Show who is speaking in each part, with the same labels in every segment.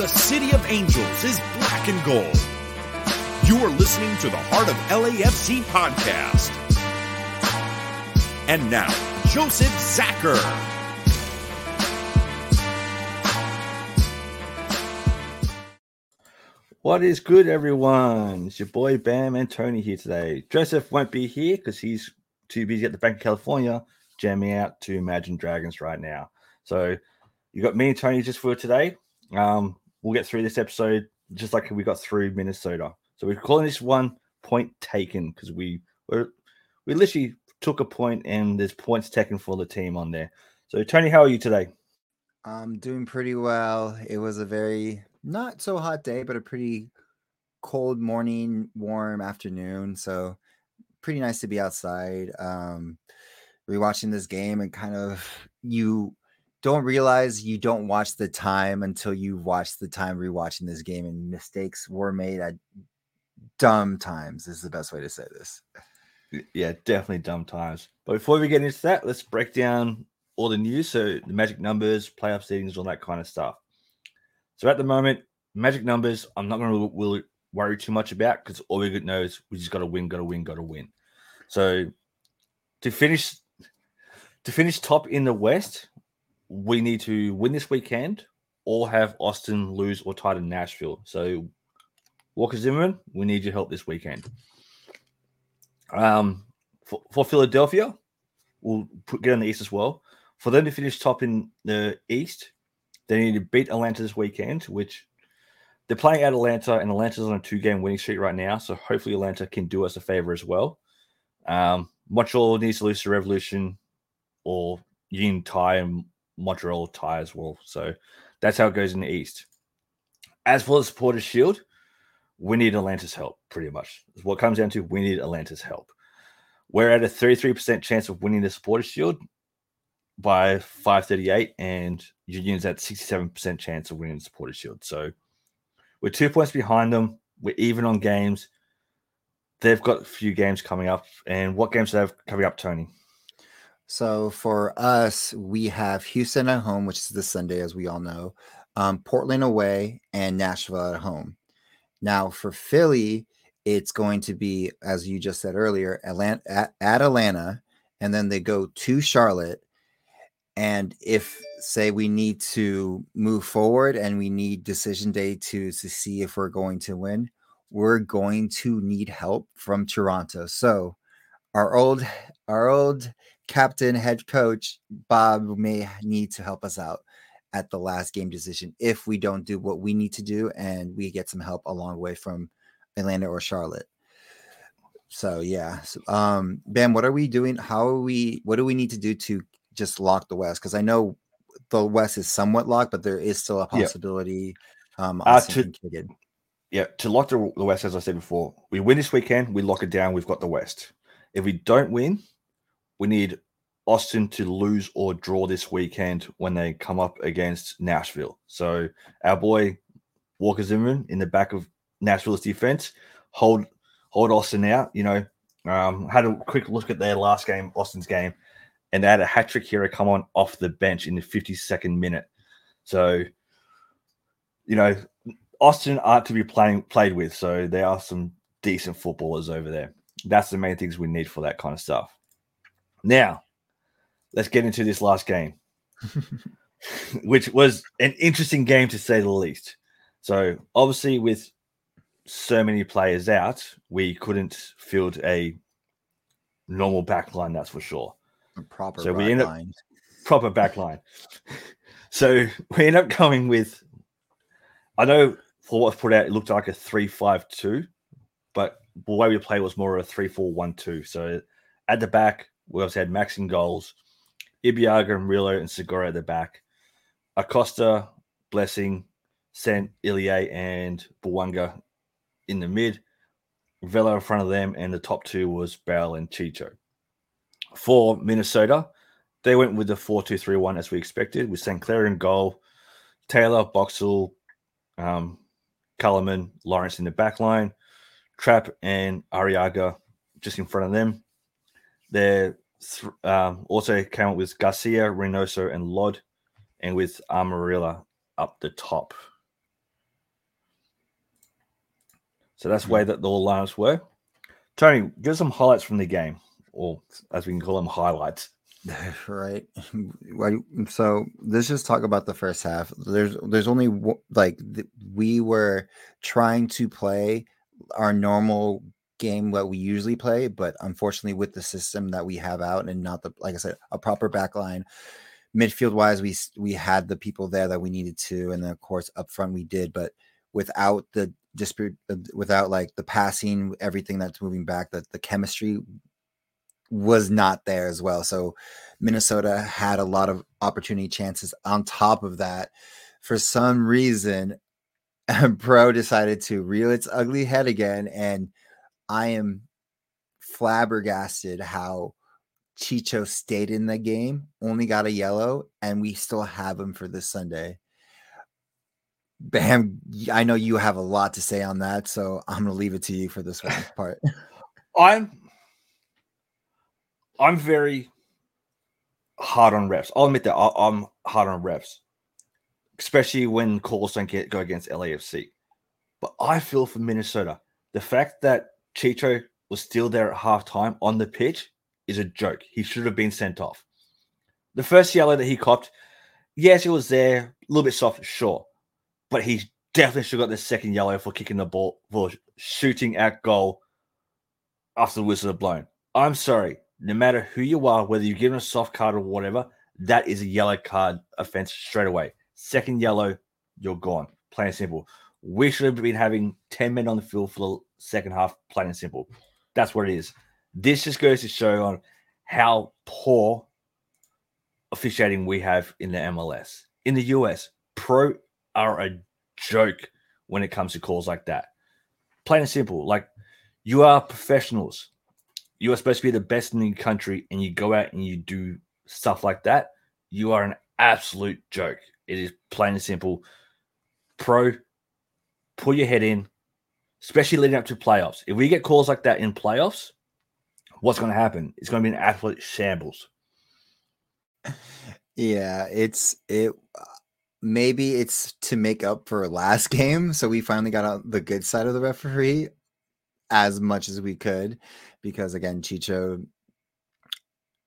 Speaker 1: The city of angels is black and gold. You are listening to the Heart of LAFC podcast. And now, Joseph Zacher.
Speaker 2: What is good, everyone? It's your boy Bam and Tony here today. Joseph won't be here because he's too busy at the Bank of California jamming out to Imagine Dragons right now. So you got me and Tony just for today. Um, we'll get through this episode just like we got through Minnesota. So we're calling this one point taken because we were we literally took a point and there's points taken for the team on there. So Tony, how are you today?
Speaker 3: I'm doing pretty well. It was a very not so hot day, but a pretty cold morning, warm afternoon. So pretty nice to be outside. Um rewatching this game and kind of you don't realize you don't watch the time until you watch the time rewatching this game and mistakes were made at dumb times is the best way to say this.
Speaker 2: Yeah, definitely dumb times. But before we get into that, let's break down all the news. So the magic numbers, playoff seedings, all that kind of stuff. So at the moment, magic numbers, I'm not going to really worry too much about because all we know is we just got to win, got to win, got to win. So to finish, to finish top in the West, we need to win this weekend or have Austin lose or tie to Nashville. So, Walker Zimmerman, we need your help this weekend. Um, for, for Philadelphia, we'll put, get on the East as well. For them to finish top in the East, they need to beat Atlanta this weekend, which they're playing at Atlanta, and Atlanta's on a two-game winning streak right now. So hopefully Atlanta can do us a favor as well. Um, Montreal needs to lose to Revolution, or you can tie and Montreal tie as well. So that's how it goes in the East. As for the Supporters Shield, we need Atlanta's help, pretty much. What comes down to we need Atlanta's help. We're at a 33% chance of winning the Supporters Shield by 538, and Union's at 67% chance of winning the Supporters Shield. So we're two points behind them. We're even on games. They've got a few games coming up. And what games do they have coming up, Tony?
Speaker 3: So for us, we have Houston at home, which is this Sunday, as we all know, um, Portland away, and Nashville at home. Now for Philly, it's going to be, as you just said earlier, Atlanta at, at Atlanta, and then they go to Charlotte. And if say we need to move forward and we need decision day to to see if we're going to win, we're going to need help from Toronto. So our old our old captain, head coach Bob may need to help us out at the last game decision if we don't do what we need to do and we get some help along the way from Atlanta or Charlotte. So yeah, so, um, Ben, what are we doing? How are we? What do we need to do to just lock the West? Because I know the West is somewhat locked, but there is still a possibility.
Speaker 2: Yeah. Um, uh, to, yeah, to lock the, the West, as I said before, we win this weekend, we lock it down. We've got the West. If we don't win, we need Austin to lose or draw this weekend when they come up against Nashville. So our boy Walker Zimmerman in the back of Nashville's defense hold hold Austin out. You know, um, had a quick look at their last game, Austin's game, and they had a hat trick hero come on off the bench in the 52nd minute. So, you know, Austin aren't to be playing played with. So there are some decent footballers over there. That's the main things we need for that kind of stuff. Now, let's get into this last game, which was an interesting game to say the least. So, obviously, with so many players out, we couldn't field a normal back line, that's for sure.
Speaker 3: A proper
Speaker 2: so we end up proper back line. so we end up coming with I know for what's put out, it looked like a three-five-two, but the way we played was more of a three-four-one-two. So at the back, we also had Max in goals, Ibiaga and Rillo and Segura at the back, Acosta, Blessing, Sant Ilie and Bouanga in the mid, Vela in front of them, and the top two was Bell and Chicho. For Minnesota, they went with the 4 2 3 1 as we expected, with St. Clair in goal, Taylor, Boxall, um, Lawrence in the back line, Trapp and Arriaga just in front of them. Their th- um, also came up with Garcia, Reynoso, and Lod, and with Amarilla up the top. So that's mm-hmm. where that the lineups were. Tony, give us some highlights from the game, or as we can call them, highlights.
Speaker 3: right so let's just talk about the first half there's there's only like we were trying to play our normal game what we usually play but unfortunately with the system that we have out and not the like i said a proper back line midfield wise we we had the people there that we needed to and then of course up front we did but without the dispute uh, without like the passing everything that's moving back that the chemistry was not there as well. So Minnesota had a lot of opportunity chances. On top of that, for some reason, Pro decided to reel its ugly head again. And I am flabbergasted how Chicho stayed in the game, only got a yellow, and we still have him for this Sunday. Bam, I know you have a lot to say on that, so I'm gonna leave it to you for this one part.
Speaker 2: I'm I'm very hard on refs. I'll admit that I'm hard on refs, especially when calls don't get go against LAFC. But I feel for Minnesota, the fact that Chicho was still there at halftime on the pitch is a joke. He should have been sent off. The first yellow that he copped, yes, it was there, a little bit soft, sure, but he definitely should have got the second yellow for kicking the ball for shooting at goal after the whistle had blown. I'm sorry, no matter who you are, whether you give him a soft card or whatever, that is a yellow card offense straight away. Second yellow, you're gone. Plain and simple. We should have been having 10 men on the field for second half, plain and simple. That's what it is. This just goes to show on how poor officiating we have in the MLS. In the US, pro are a joke when it comes to calls like that. Plain and simple. Like you are professionals you are supposed to be the best in the country and you go out and you do stuff like that, you are an absolute joke. It is plain and simple. Pro, pull your head in, especially leading up to playoffs. If we get calls like that in playoffs, what's going to happen? It's going to be an absolute shambles.
Speaker 3: Yeah, it's it. Maybe it's to make up for last game, so we finally got on the good side of the referee as much as we could because again, Chicho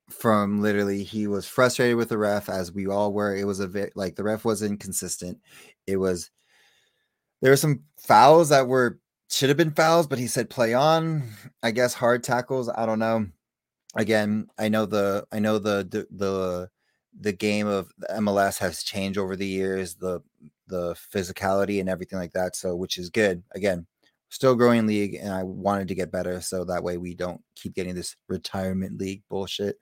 Speaker 3: from literally he was frustrated with the ref as we all were. It was a bit like the ref was inconsistent. It was there were some fouls that were should have been fouls, but he said play on. I guess hard tackles. I don't know. Again, I know the I know the the the, the game of the MLS has changed over the years. The the physicality and everything like that. So, which is good. Again, still growing league and I wanted to get better so that way we don't keep getting this retirement league bullshit.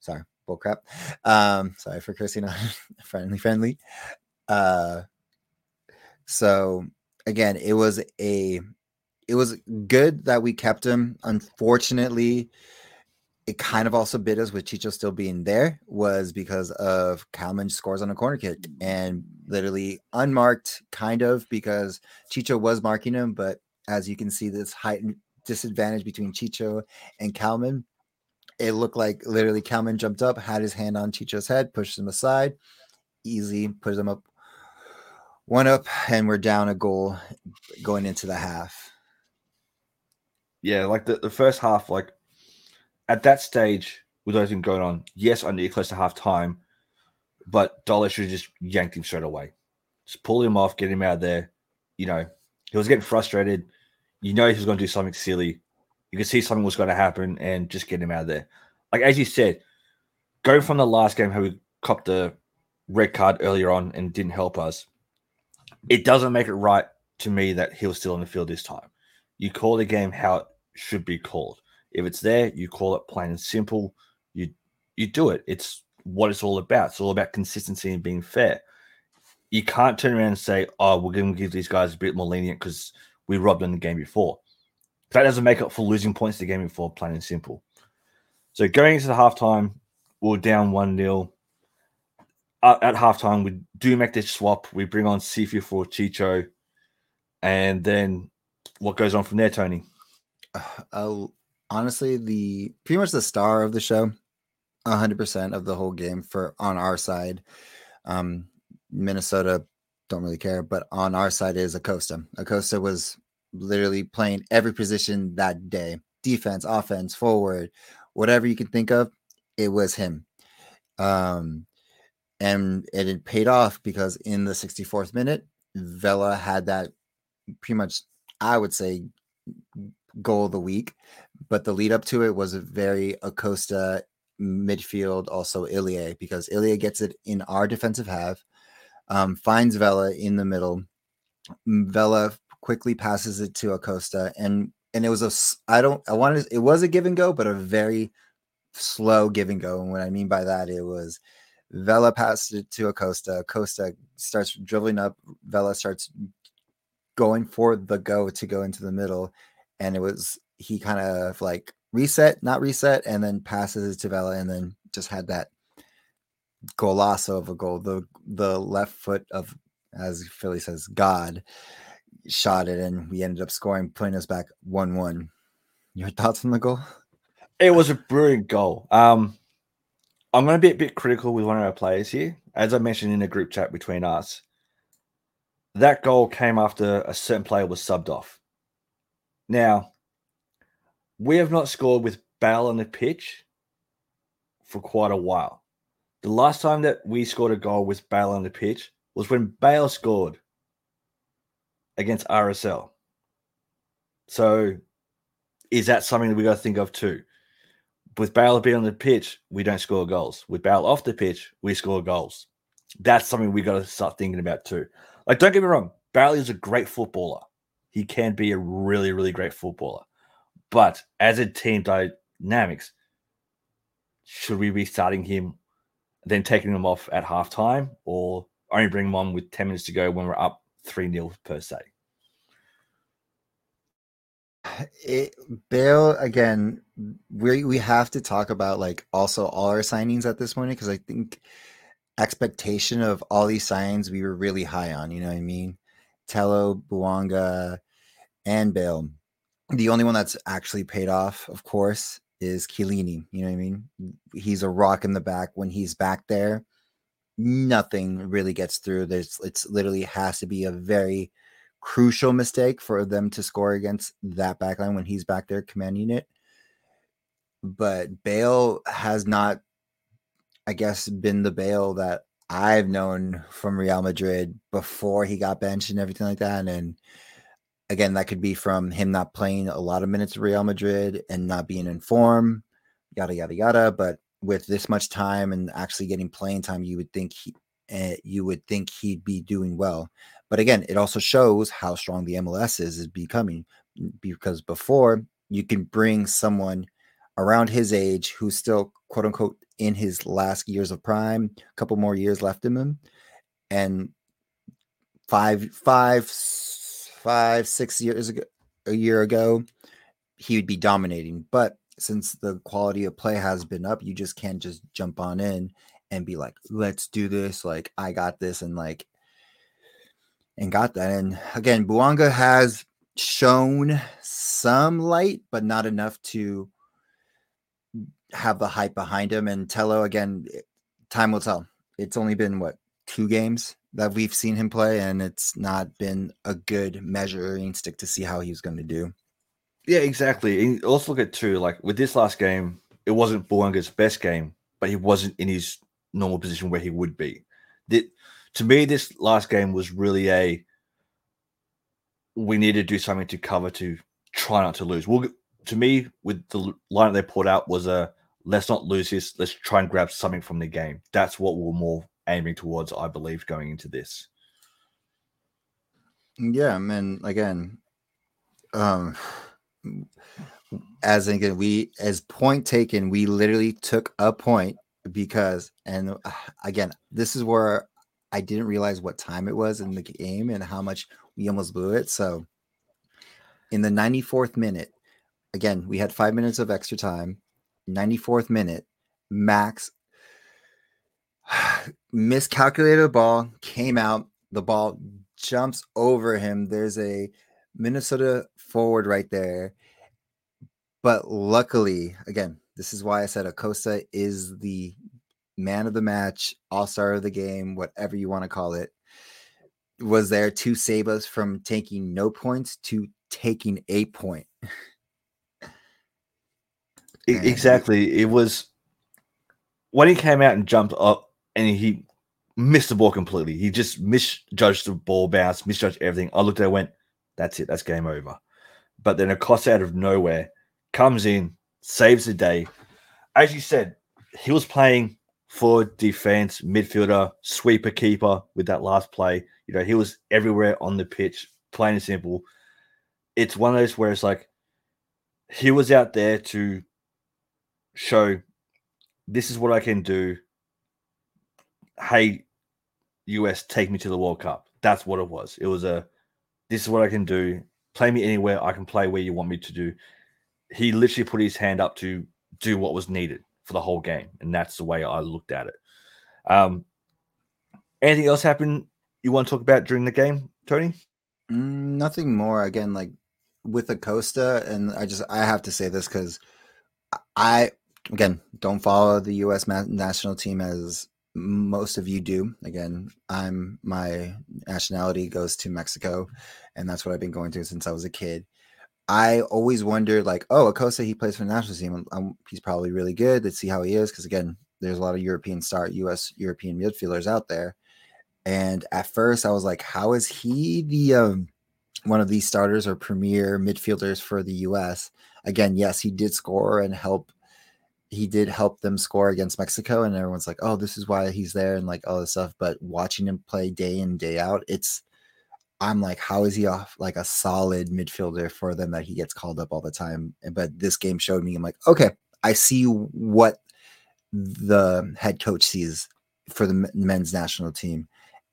Speaker 3: Sorry, bullcrap. Um, sorry for cursing on friendly friendly. Uh so again, it was a it was good that we kept him. Unfortunately, it kind of also bit us with Chicho still being there was because of Kallman scores on a corner kick and literally unmarked, kind of because Chicho was marking him, but as you can see this heightened disadvantage between Chicho and Kallman. It looked like literally Kallman jumped up, had his hand on Chicho's head, pushed him aside, easy, put him up one up, and we're down a goal going into the half.
Speaker 2: Yeah, like the, the first half, like at that stage with everything going on, yes, I need close to half time, but Dolo should have just yanked him straight away. Just pull him off, get him out of there. You know, he was getting frustrated. You know he was going to do something silly. You could see something was going to happen and just get him out of there. Like as you said, going from the last game how we copped the red card earlier on and didn't help us, it doesn't make it right to me that he was still on the field this time. You call the game how should be called. If it's there, you call it plain and simple. You you do it. It's what it's all about. It's all about consistency and being fair. You can't turn around and say, "Oh, we're going to give these guys a bit more lenient because we robbed in the game before. That doesn't make up for losing points the game before, plain and simple. So going into the halftime, we're down 1 0. Uh, at halftime, we do make this swap. We bring on Cifu for Chicho. And then what goes on from there, Tony?
Speaker 3: Uh, honestly, the pretty much the star of the show, 100% of the whole game for on our side. Um, Minnesota don't really care. But on our side is Acosta. Acosta was literally playing every position that day defense, offense, forward, whatever you can think of, it was him. Um, and it had paid off because in the 64th minute, Vela had that pretty much, I would say, goal of the week. But the lead up to it was a very Acosta midfield, also Ilie, because Ilie gets it in our defensive half, um, finds Vela in the middle. Vela quickly passes it to Acosta, and and it was a I don't I wanted it was a give and go, but a very slow give and go. And what I mean by that, it was Vela passed it to Acosta. Acosta starts dribbling up. Vela starts going for the go to go into the middle, and it was he kind of like reset, not reset, and then passes to Vela, and then just had that golazo of a goal. The the left foot of, as Philly says, God shot it, and we ended up scoring, putting us back one one. Your thoughts on the goal?
Speaker 2: It was a brilliant goal. Um, I'm going to be a bit critical with one of our players here. As I mentioned in a group chat between us, that goal came after a certain player was subbed off. Now, we have not scored with Bale on the pitch for quite a while. The last time that we scored a goal with Bale on the pitch was when Bale scored against RSL. So, is that something that we got to think of too? with Bale being on the pitch, we don't score goals. With Bale off the pitch, we score goals. That's something we got to start thinking about too. Like, don't get me wrong, Bale is a great footballer. He can be a really, really great footballer. But as a team dynamics, should we be starting him, then taking him off at halftime, or only bring him on with 10 minutes to go when we're up 3 0 per se?
Speaker 3: it, Bale again. We we have to talk about like also all our signings at this point because I think expectation of all these signs we were really high on. You know what I mean? Tello, Bouanga, and Bale. The only one that's actually paid off, of course, is Chiellini. You know what I mean? He's a rock in the back. When he's back there, nothing really gets through. There's it's literally has to be a very crucial mistake for them to score against that backline when he's back there commanding it. But Bale has not, I guess, been the Bale that I've known from Real Madrid before he got benched and everything like that. And again, that could be from him not playing a lot of minutes at Real Madrid and not being in form, yada yada yada. But with this much time and actually getting playing time, you would think he, uh, you would think he'd be doing well. But again, it also shows how strong the MLS is, is becoming because before you can bring someone around his age who's still quote unquote in his last years of prime, a couple more years left in him, and five, five, five, six years ago, a year ago, he would be dominating. But since the quality of play has been up, you just can't just jump on in and be like, let's do this. Like, I got this. And like, and got that. And again, Bouanga has shown some light, but not enough to have the hype behind him. And Tello, again, time will tell. It's only been what two games that we've seen him play, and it's not been a good measuring stick to see how he's going to do.
Speaker 2: Yeah, exactly. And also look at too, like with this last game, it wasn't Bouanga's best game, but he wasn't in his normal position where he would be. The, to me, this last game was really a we need to do something to cover to try not to lose. Well, to me, with the line they put out was a let's not lose this. Let's try and grab something from the game. That's what we're more aiming towards, I believe, going into this.
Speaker 3: Yeah, man. Again, um, as again, we as point taken, we literally took a point because, and uh, again, this is where I didn't realize what time it was in the game and how much we almost blew it. So in the 94th minute, again, we had five minutes of extra time. 94th minute, Max miscalculated the ball, came out, the ball jumps over him. There's a Minnesota forward right there. But luckily, again, this is why I said Acosta is the man of the match, all star of the game, whatever you want to call it, was there to save us from taking no points to taking a point.
Speaker 2: exactly. It was when he came out and jumped up and he missed the ball completely. He just misjudged the ball bounce, misjudged everything. I looked at it went, that's it, that's game over. But then Acosta out of nowhere comes in, saves the day. As you said, he was playing forward, defense, midfielder, sweeper, keeper with that last play. You know, he was everywhere on the pitch, plain and simple. It's one of those where it's like he was out there to show this is what I can do. Hey, US, take me to the World Cup. That's what it was. It was a this is what I can do. Play me anywhere. I can play where you want me to do. He literally put his hand up to do what was needed for the whole game, and that's the way I looked at it. Um, anything else happened you want to talk about during the game, Tony?
Speaker 3: Mm, nothing more. Again, like with Acosta, and I just I have to say this because I again don't follow the U.S. national team as most of you do. Again, I'm my nationality goes to Mexico, and that's what I've been going through since I was a kid. I always wondered, like, oh, Acosta, he plays for the national team. Um, he's probably really good. Let's see how he is, because again, there's a lot of European start U.S. European midfielders out there. And at first, I was like, how is he the um, one of these starters or premier midfielders for the U.S.? Again, yes, he did score and help he did help them score against Mexico, and everyone's like, "Oh, this is why he's there," and like all this stuff. But watching him play day in day out, it's I'm like, how is he off like a solid midfielder for them that he gets called up all the time? But this game showed me, I'm like, okay, I see what the head coach sees for the men's national team,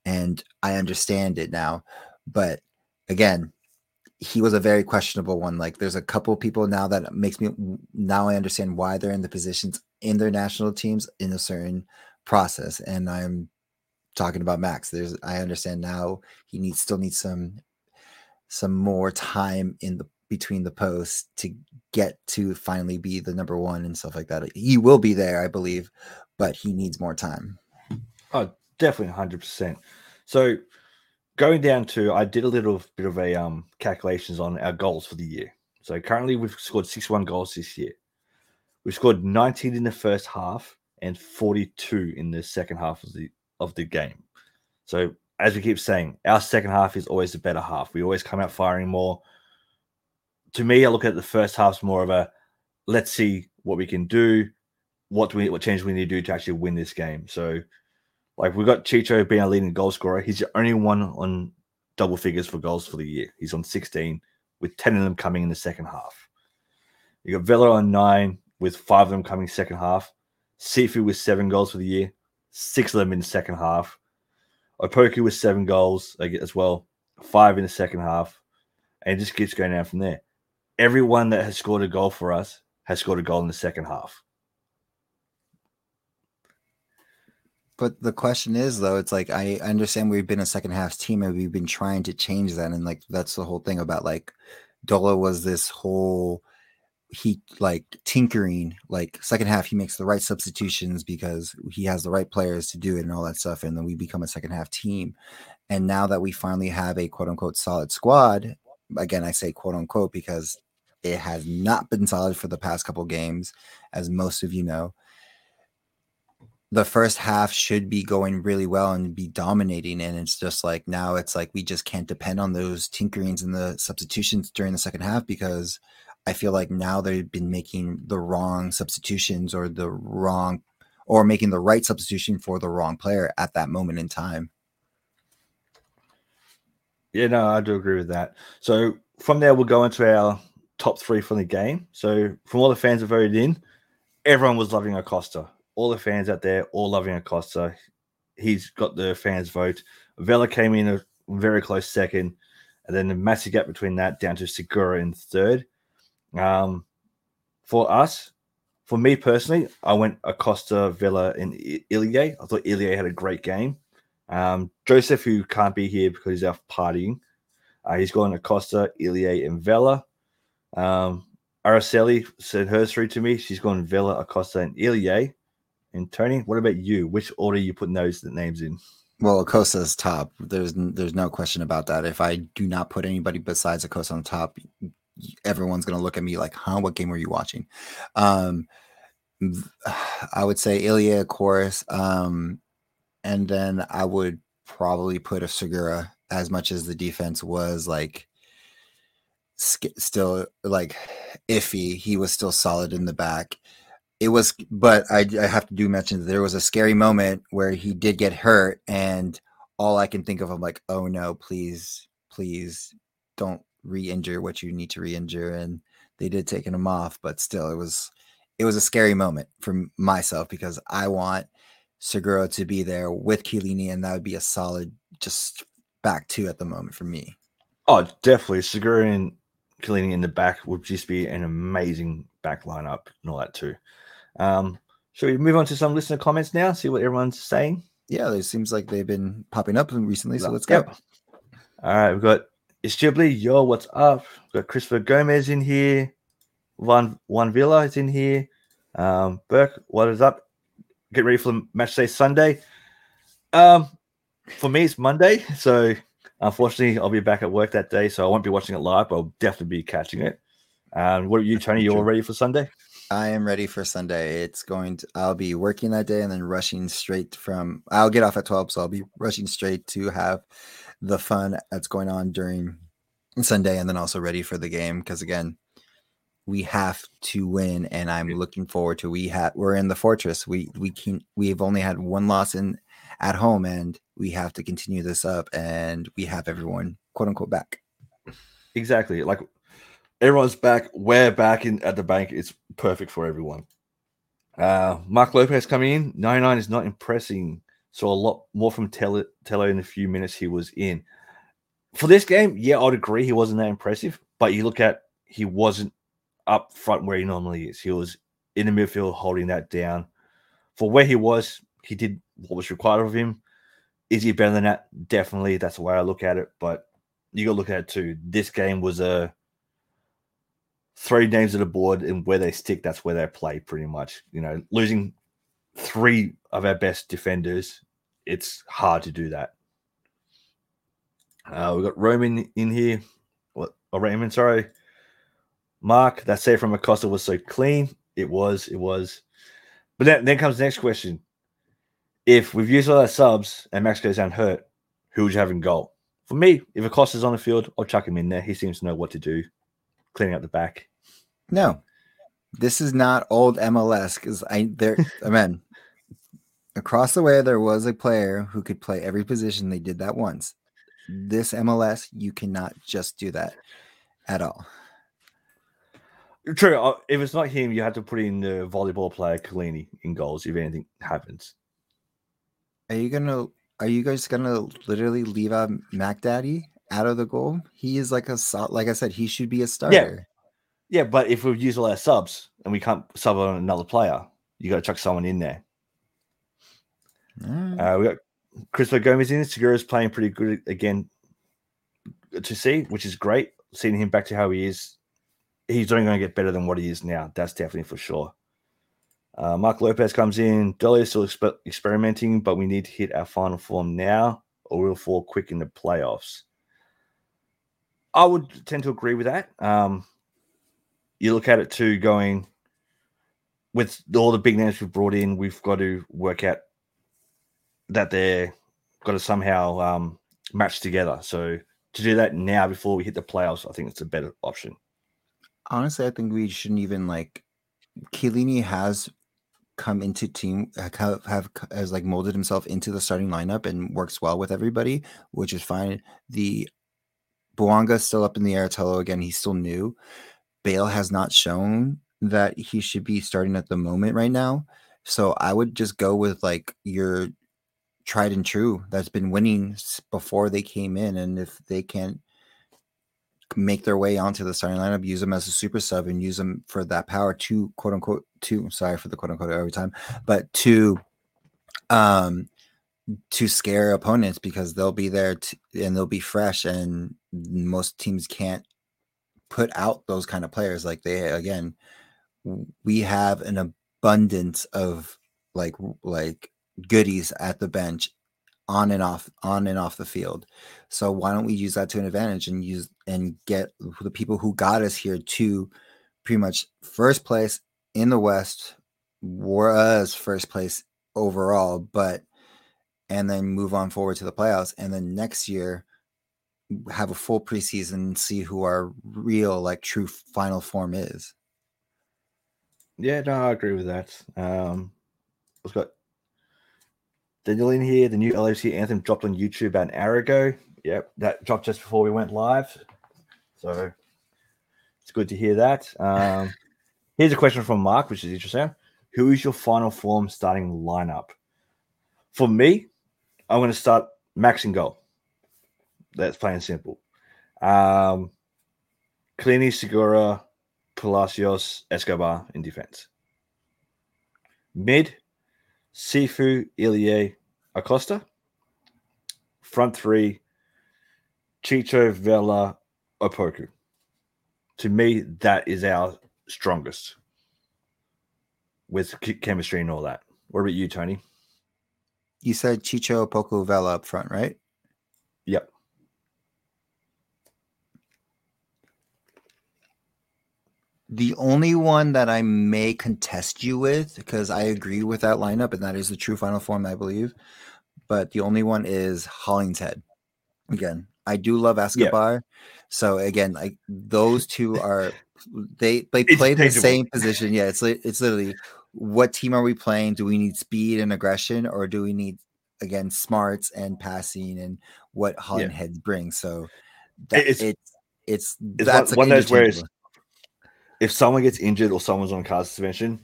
Speaker 3: and I understand it now. But again, he was a very questionable one. Like there's a couple people now that makes me now I understand why they're in the positions in their national teams in a certain process. And I'm talking about Max. There's I understand now he needs still needs some some more time in the between the posts to get to finally be the number one and stuff like that. He will be there, I believe, but he needs more time.
Speaker 2: Oh, definitely 100%. So going down to, I did a little bit of a um calculations on our goals for the year. So currently we've scored 61 goals this year. We've scored 19 in the first half and 42 in the second half of the of the game. So as we keep saying, our second half is always the better half. We always come out firing more. To me, I look at the first half more of a let's see what we can do. What do we what change we need to do to actually win this game? So like we've got Chicho being our leading goal scorer. He's the only one on double figures for goals for the year. He's on 16, with 10 of them coming in the second half. You got Vela on nine, with five of them coming second half. Cifu with seven goals for the year, six of them in the second half. Opoku with seven goals as well, five in the second half. And it just keeps going down from there. Everyone that has scored a goal for us has scored a goal in the second half.
Speaker 3: But the question is, though, it's like I understand we've been a second half team and we've been trying to change that, and like that's the whole thing about like Dolo was this whole he like tinkering like second half he makes the right substitutions because he has the right players to do it and all that stuff and then we become a second half team. And now that we finally have a quote unquote solid squad again i say quote unquote because it has not been solid for the past couple games as most of you know the first half should be going really well and be dominating. And it's just like now it's like we just can't depend on those tinkerings and the substitutions during the second half because I feel like now they've been making the wrong substitutions or the wrong or making the right substitution for the wrong player at that moment in time.
Speaker 2: Yeah, no, I do agree with that. So from there, we'll go into our top three from the game. So from all the fans have voted in, everyone was loving Acosta all the fans out there, all loving Acosta. He's got the fans' vote. Vela came in a very close second, and then the massive gap between that down to Segura in third. Um, for us, for me personally, I went Acosta, Vela, and Ilie. I thought Ilie had a great game. Um, Joseph, who can't be here because he's out partying, uh, he's gone Acosta, Ilie, and Vela. Um, Araceli said hers through to me. She's gone Vela, Acosta, and Ilie. And Tony, what about you? Which order you putting those names in?
Speaker 3: Well, Acosta's top. There's there's no question about that. If I do not put anybody besides Acosta on top, everyone's gonna look at me like, "Huh? What game were you watching?" Um, I would say Ilie, of course, um, and then I would probably put a Segura as much as the defense was like still like iffy. He was still solid in the back. It was, but I, I have to do mention that there was a scary moment where he did get hurt, and all I can think of, I'm like, oh no, please, please don't re-injure what you need to re-injure. And they did taking him off, but still, it was it was a scary moment for myself because I want Segura to be there with Chiellini, and that would be a solid just back two at the moment for me.
Speaker 2: Oh, definitely. Segura and Chiellini in the back would just be an amazing back lineup and all that too. Um, shall we move on to some listener comments now? See what everyone's saying.
Speaker 3: Yeah, it seems like they've been popping up recently, so let's go.
Speaker 2: All right, we've got it's Ghibli. Yo, what's up? We've got Christopher Gomez in here. One One Villa is in here. Um, Burke, what is up? Get ready for the match day Sunday. Um, for me, it's Monday, so unfortunately, I'll be back at work that day, so I won't be watching it live, but I'll definitely be catching it. Um, what are you, Tony? You all ready for Sunday?
Speaker 3: I am ready for Sunday. It's going to, I'll be working that day and then rushing straight from, I'll get off at 12. So I'll be rushing straight to have the fun that's going on during Sunday and then also ready for the game. Because again, we have to win and I'm looking forward to, we have, we're in the fortress. We, we can, we've only had one loss in at home and we have to continue this up and we have everyone quote unquote back.
Speaker 2: Exactly. Like everyone's back. We're back in at the bank. It's perfect for everyone. Uh, Mark Lopez coming in. 99 is not impressing. So a lot more from Tello, in the few minutes he was in. For this game, yeah, I'd agree he wasn't that impressive. But you look at he wasn't up front where he normally is. He was in the midfield holding that down. For where he was, he did what was required of him. Is he better than that? Definitely. That's the way I look at it. But you got to look at it too. This game was a three names of the board and where they stick, that's where they play pretty much. You know, losing three of our best defenders, it's hard to do that. Uh, we've got Roman in here. What? Oh, Raymond, sorry. Mark, that save from Acosta was so clean. It was, it was. But then, then comes the next question. If we've used all our subs and Max goes down hurt, who would you have in goal? For me, if Acosta's on the field, I'll chuck him in there. He seems to know what to do, cleaning up the back.
Speaker 3: No, this is not old MLS because I there I mean across the way there was a player who could play every position. They did that once. This MLS, you cannot just do that at all.
Speaker 2: True. Uh, if it's not him, you have to put in the volleyball player Chiellini in goals if anything happens.
Speaker 3: Are you gonna? Are you guys gonna literally leave out Mac Daddy out of the goal? He is like a sub. like I said, he should be a starter.
Speaker 2: Yeah, yeah but if we use all our subs and we can't sub on another player, you got to chuck someone in there. Mm. Uh, we got Christopher Gomez in. Segura's playing pretty good again to see, which is great. Seeing him back to how he is, he's only going to get better than what he is now. That's definitely for sure. Uh, Mark Lopez comes in. Dolly is still exper- experimenting, but we need to hit our final form now, or we'll fall quick in the playoffs. I would tend to agree with that. Um, you look at it too, going with all the big names we've brought in, we've got to work out that they're got to somehow um, match together. So to do that now before we hit the playoffs, I think it's a better option.
Speaker 3: Honestly, I think we shouldn't even like. Chiellini has come into team have, have has like molded himself into the starting lineup and works well with everybody, which is fine. The Bouanga still up in the air. Tello again, he's still new. Bale has not shown that he should be starting at the moment right now. So I would just go with like your tried and true that's been winning before they came in. And if they can't make their way onto the starting lineup, use them as a super sub and use them for that power to quote unquote to sorry for the quote unquote every time, but to um to scare opponents because they'll be there to, and they'll be fresh and most teams can't put out those kind of players like they again we have an abundance of like like goodies at the bench on and off on and off the field. So why don't we use that to an advantage and use and get the people who got us here to pretty much first place in the West was first place overall, but and then move on forward to the playoffs and then next year have a full preseason and see who our real like true final form is.
Speaker 2: Yeah, no, I agree with that. Um, we've got Daniel in here. The new LFC anthem dropped on YouTube about an hour ago. Yep, that dropped just before we went live. So it's good to hear that. Um, here's a question from Mark, which is interesting. Who is your final form starting lineup? For me, I'm going to start Max in goal. That's plain and simple. Um, Clini, Segura, Palacios, Escobar in defense. Mid, Cifu, Ilie, Acosta. Front three, Chicho, Vela, Opoku. To me, that is our strongest with chemistry and all that. What about you, Tony?
Speaker 3: You said Chicho, Opoku, Vela up front, right?
Speaker 2: Yep.
Speaker 3: The only one that I may contest you with, because I agree with that lineup, and that is the true final form, I believe. But the only one is Hollingshead. Again, I do love Escobar. Yeah. So again, like those two are they they play the same position. Yeah, it's it's literally what team are we playing? Do we need speed and aggression, or do we need again smarts and passing and what Holland yeah. bring? So that, it's, it's it's,
Speaker 2: it's that's one, one of those where if someone gets injured or someone's on card suspension,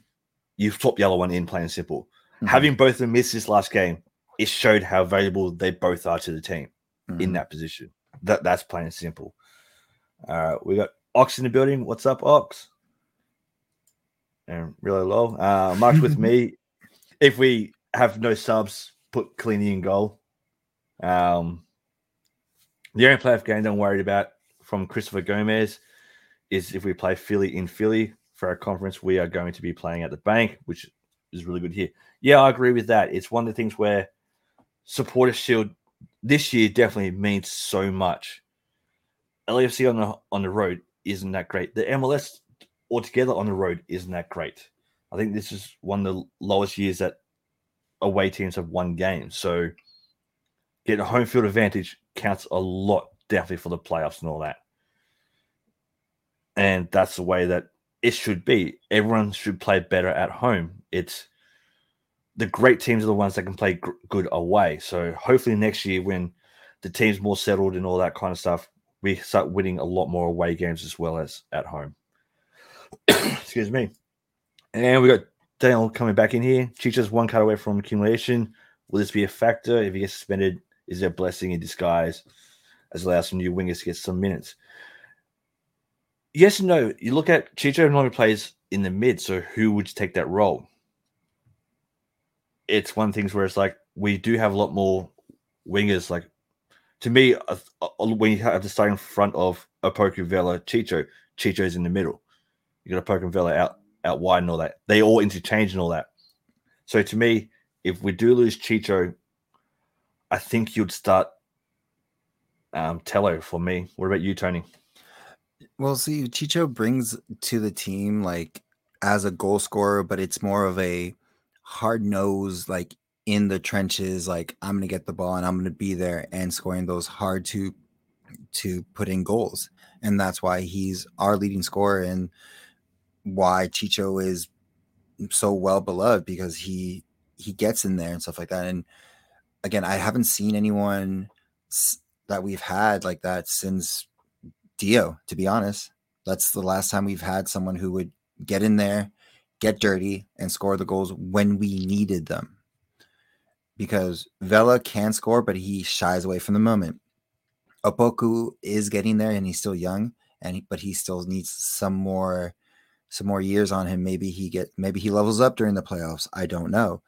Speaker 2: you flip the other one in, plain and simple. Mm-hmm. Having both of them miss this last game, it showed how valuable they both are to the team mm-hmm. in that position. That that's plain and simple. Uh, we got Ox in the building. What's up, Ox? And really low. Uh, Mark's with me. If we have no subs, put Cleany in goal. Um, the only playoff game I'm worried about from Christopher Gomez is if we play Philly in Philly for our conference, we are going to be playing at the bank, which is really good here. Yeah, I agree with that. It's one of the things where supporter shield this year definitely means so much. LAFC on the on the road isn't that great. The MLS altogether on the road isn't that great. I think this is one of the lowest years that away teams have won games. So getting a home field advantage counts a lot, definitely for the playoffs and all that and that's the way that it should be. Everyone should play better at home. It's the great teams are the ones that can play good away. So hopefully next year, when the team's more settled and all that kind of stuff, we start winning a lot more away games as well as at home. Excuse me. And we got Daniel coming back in here. Chicho's one cut away from accumulation. Will this be a factor? If he gets suspended, is there a blessing in disguise as allows some new wingers to get some minutes? Yes and no. You look at Chicho normally plays in the mid, so who would take that role? It's one of things where it's like we do have a lot more wingers. Like to me, when you have to start in front of a Vela, Chicho, Chicho's in the middle. You got a Vela out out wide and all that. They all interchange and all that. So to me, if we do lose Chicho, I think you'd start um, Tello for me. What about you, Tony?
Speaker 3: Well, see, Chicho brings to the team like as a goal scorer, but it's more of a hard nose, like in the trenches, like I'm gonna get the ball and I'm gonna be there and scoring those hard to to put in goals. And that's why he's our leading scorer and why Chicho is so well beloved because he he gets in there and stuff like that. And again, I haven't seen anyone that we've had like that since Dio, to be honest. That's the last time we've had someone who would get in there, get dirty, and score the goals when we needed them. Because Vela can score, but he shies away from the moment. Opoku is getting there, and he's still young, and but he still needs some more, some more years on him. Maybe he get, maybe he levels up during the playoffs. I don't know.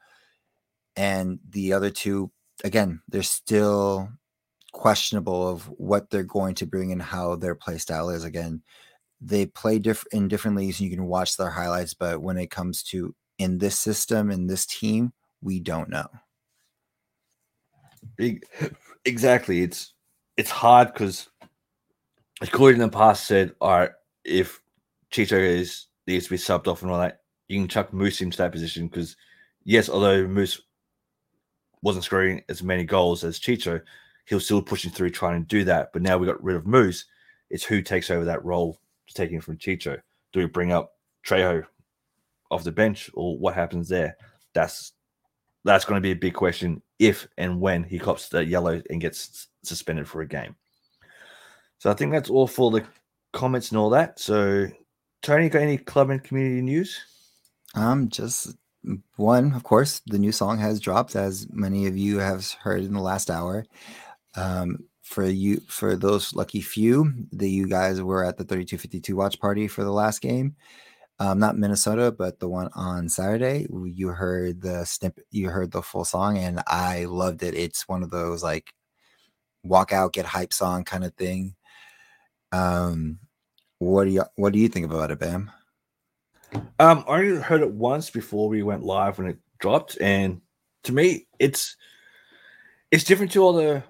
Speaker 3: And the other two, again, they're still questionable of what they're going to bring and how their play style is. Again, they play diff- in different leagues and you can watch their highlights, but when it comes to in this system, in this team, we don't know.
Speaker 2: Exactly. It's it's hard because according in the past said, all right, if Chicho is needs to be subbed off and all that, you can chuck Moose into that position because yes, although Moose wasn't scoring as many goals as Chicho, he was still pushing through trying to do that. But now we got rid of Moose. It's who takes over that role, taking from Chicho. Do we bring up Trejo off the bench or what happens there? That's that's going to be a big question if and when he cops the yellow and gets suspended for a game. So I think that's all for the comments and all that. So Tony, got any club and community news?
Speaker 3: Um, just one, of course, the new song has dropped, as many of you have heard in the last hour. Um, for you, for those lucky few that you guys were at the 3252 watch party for the last game, um, not Minnesota, but the one on Saturday, you heard the snippet, you heard the full song, and I loved it. It's one of those like walk out, get hype song kind of thing. Um, what do you what do you think about it, Bam?
Speaker 2: Um, I only heard it once before we went live when it dropped, and to me, it's it's different to all the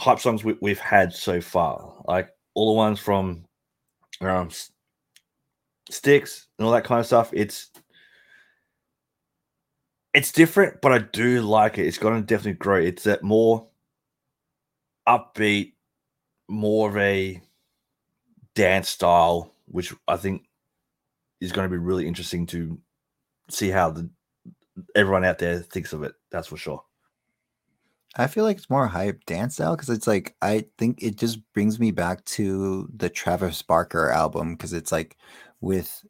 Speaker 2: hype songs we, have had so far. Like all the ones from um, Styx and all that kind of stuff. It's it's different, but I do like it. It's going to definitely grow. It's that more upbeat, more of a dance style, which I think is going to be really interesting to see how the everyone out there thinks of it. That's for sure.
Speaker 3: I feel like it's more hype dance style because it's like I think it just brings me back to the Travis Barker album because it's like with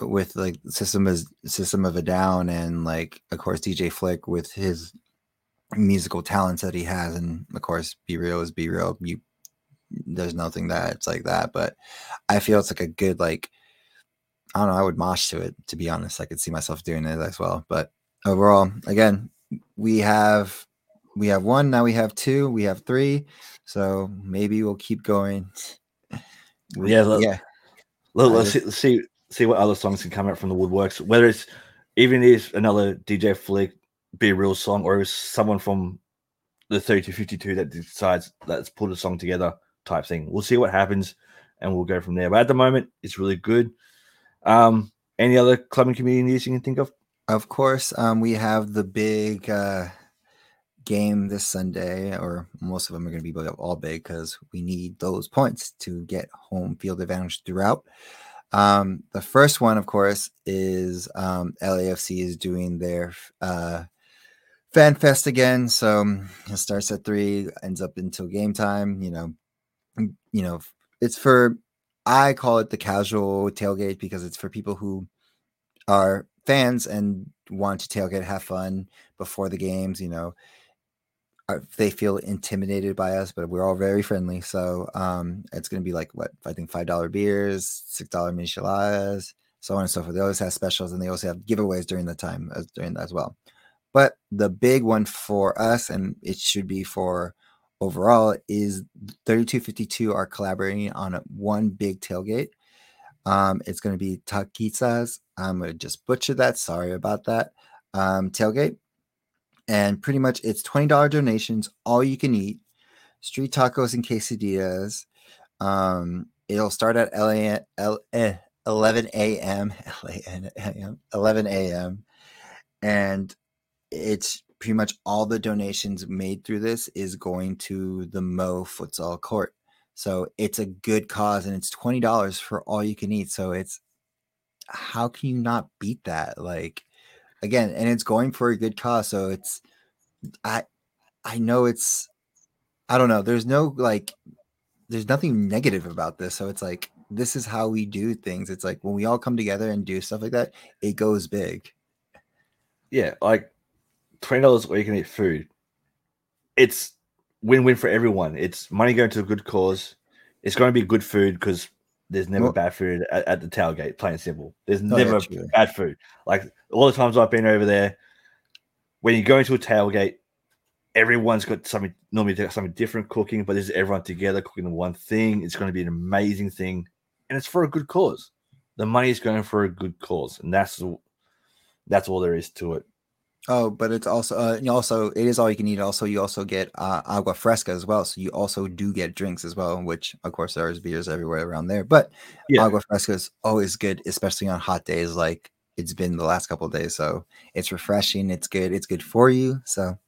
Speaker 3: with like system as system of a down and like of course DJ Flick with his musical talents that he has and of course B-Real is B-Real you there's nothing that it's like that but I feel it's like a good like I don't know I would mosh to it to be honest I could see myself doing it as well but overall again we have we have one now we have two we have three. So maybe we'll keep going.
Speaker 2: Yeah let, yeah. let, us see, see see what other songs can come out from the woodworks. Whether it's even if another dj flick B-Real song or it's someone from the 3252 that decides let's put a song together type thing. We'll see what happens and we'll go from there. But at the moment it's really good. Um any other clubbing and community news you can think of?
Speaker 3: Of course um we have the big uh game this Sunday, or most of them are going to be all big because we need those points to get home field advantage throughout. Um, the first one, of course, is um, LAFC is doing their uh, fan fest again. So um, it starts at three, ends up until game time. You know, you know, it's for I call it the casual tailgate because it's for people who are fans and want to tailgate, have fun before the games. You know, they feel intimidated by us, but we're all very friendly. So um, it's going to be like what I think five dollar beers, six dollar micheladas, so on and so forth. They always have specials, and they also have giveaways during the time as during that as well. But the big one for us, and it should be for overall, is 3252 are collaborating on a, one big tailgate. Um, it's going to be Taquitas. I'm going to just butcher that. Sorry about that. Um, tailgate and pretty much it's $20 donations, all you can eat, street tacos and quesadillas. Um, it'll start at LA, L, eh, 11 a.m. 11 a.m. And it's pretty much all the donations made through this is going to the Mo futsal court. So it's a good cause and it's $20 for all you can eat. So it's how can you not beat that? Like again, and it's going for a good cause. So it's I I know it's I don't know. There's no like there's nothing negative about this. So it's like this is how we do things. It's like when we all come together and do stuff like that, it goes big.
Speaker 2: Yeah, like twenty dollars or you can eat food. It's win-win for everyone. It's money going to a good cause. It's going to be good food because there's never well, bad food at, at, the tailgate. Plain simple. There's oh, never bad food. Like all the times I've been over there, when you go into a tailgate, everyone's got something normally something different cooking, but this is everyone together cooking one thing. It's going to be an amazing thing, and it's for a good cause. The money is going for a good cause, and that's that's all there is to it.
Speaker 3: Oh, but it's also uh, also it is all you can eat. Also, you also get uh, agua fresca as well. So you also do get drinks as well, which of course there's beers everywhere around there. But yeah. agua fresca is always good, especially on hot days like it's been the last couple days. So it's refreshing. It's good. It's good for you. So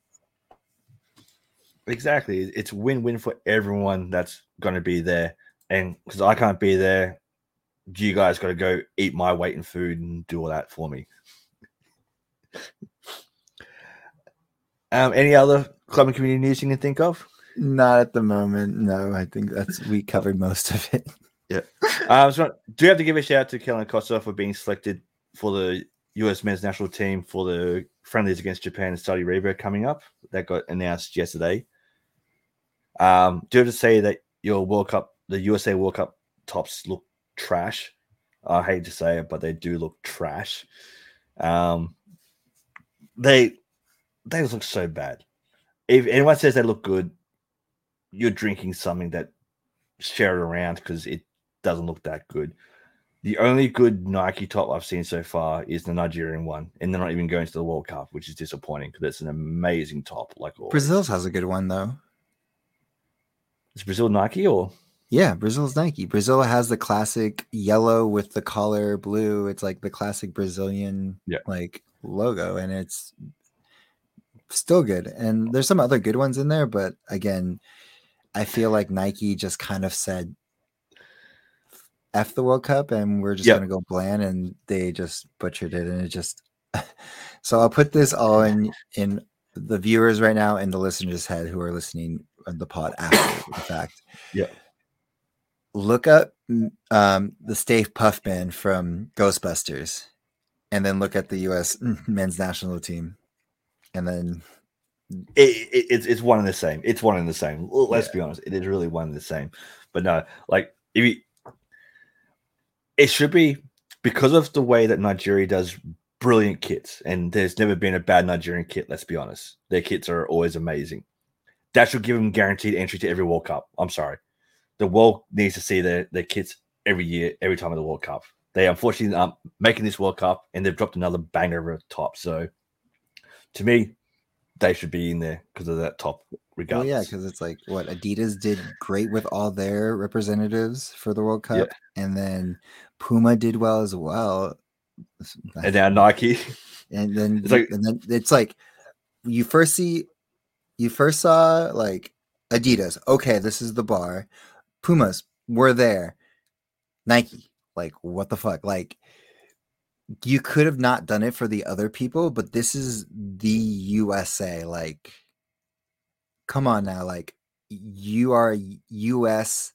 Speaker 2: exactly, it's win-win for everyone that's going to be there. And because I can't be there, you guys got to go eat my weight in food and do all that for me. Um, any other club and community news you can think of?
Speaker 3: Not at the moment. No, I think that's we covered most of it.
Speaker 2: Yeah. Um, so do you have to give a shout out to Kellyn Acosta for being selected for the US men's national team for the friendlies against Japan and Saudi Arabia coming up? That got announced yesterday. Um, do you have to say that your World Cup, the USA World Cup tops look trash? I hate to say it, but they do look trash. Um, they they look so bad. If anyone says they look good, you're drinking something that share it around because it doesn't look that good. The only good Nike top I've seen so far is the Nigerian one, and they're not even going to the World Cup, which is disappointing because it's an amazing top. Like always.
Speaker 3: Brazil's has a good one though.
Speaker 2: Is Brazil Nike or?
Speaker 3: Yeah, Brazil's Nike. Brazil has the classic yellow with the collar blue. It's like the classic Brazilian yeah. like logo, and it's still good. And there's some other good ones in there, but again, I feel like Nike just kind of said F the World Cup and we're just yep. gonna go bland and they just butchered it and it just so I'll put this all in in the viewers right now and the listeners' head who are listening on the pod after the fact.
Speaker 2: Yeah.
Speaker 3: Look up um, the Stave Puffman from Ghostbusters and then look at the US men's national team and then
Speaker 2: it, it, it's it's one and the same. It's one and the same. Let's yeah. be honest, it is really one and the same. But no, like if you, it should be because of the way that Nigeria does brilliant kits, and there's never been a bad Nigerian kit. Let's be honest, their kits are always amazing. That should give them guaranteed entry to every World Cup. I'm sorry, the world needs to see their their kits every year, every time of the World Cup. They unfortunately aren't making this World Cup, and they've dropped another banger over the top. So to me, they should be in there because of that top regardless.
Speaker 3: Well, yeah, because it's like what Adidas did great with all their representatives for the World Cup, yeah. and then Puma did well as well.
Speaker 2: And now Nike.
Speaker 3: And then it's like and then it's like you first see you first saw like Adidas. Okay, this is the bar. Pumas, we're there. Nike, like what the fuck? Like you could have not done it for the other people, but this is the USA. Like, come on now. Like, you are a US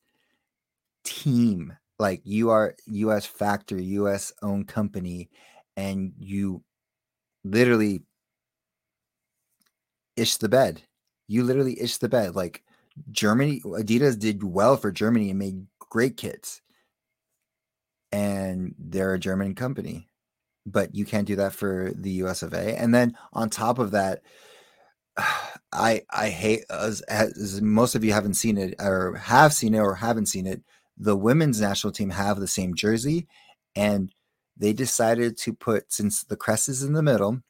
Speaker 3: team. Like, you are US factory, US owned company, and you literally ish the bed. You literally ish the bed. Like, Germany, Adidas did well for Germany and made great kits. And they're a German company but you can't do that for the US of A. And then on top of that, I I hate as, as most of you haven't seen it or have seen it or haven't seen it. The women's national team have the same jersey, and they decided to put since the crest is in the middle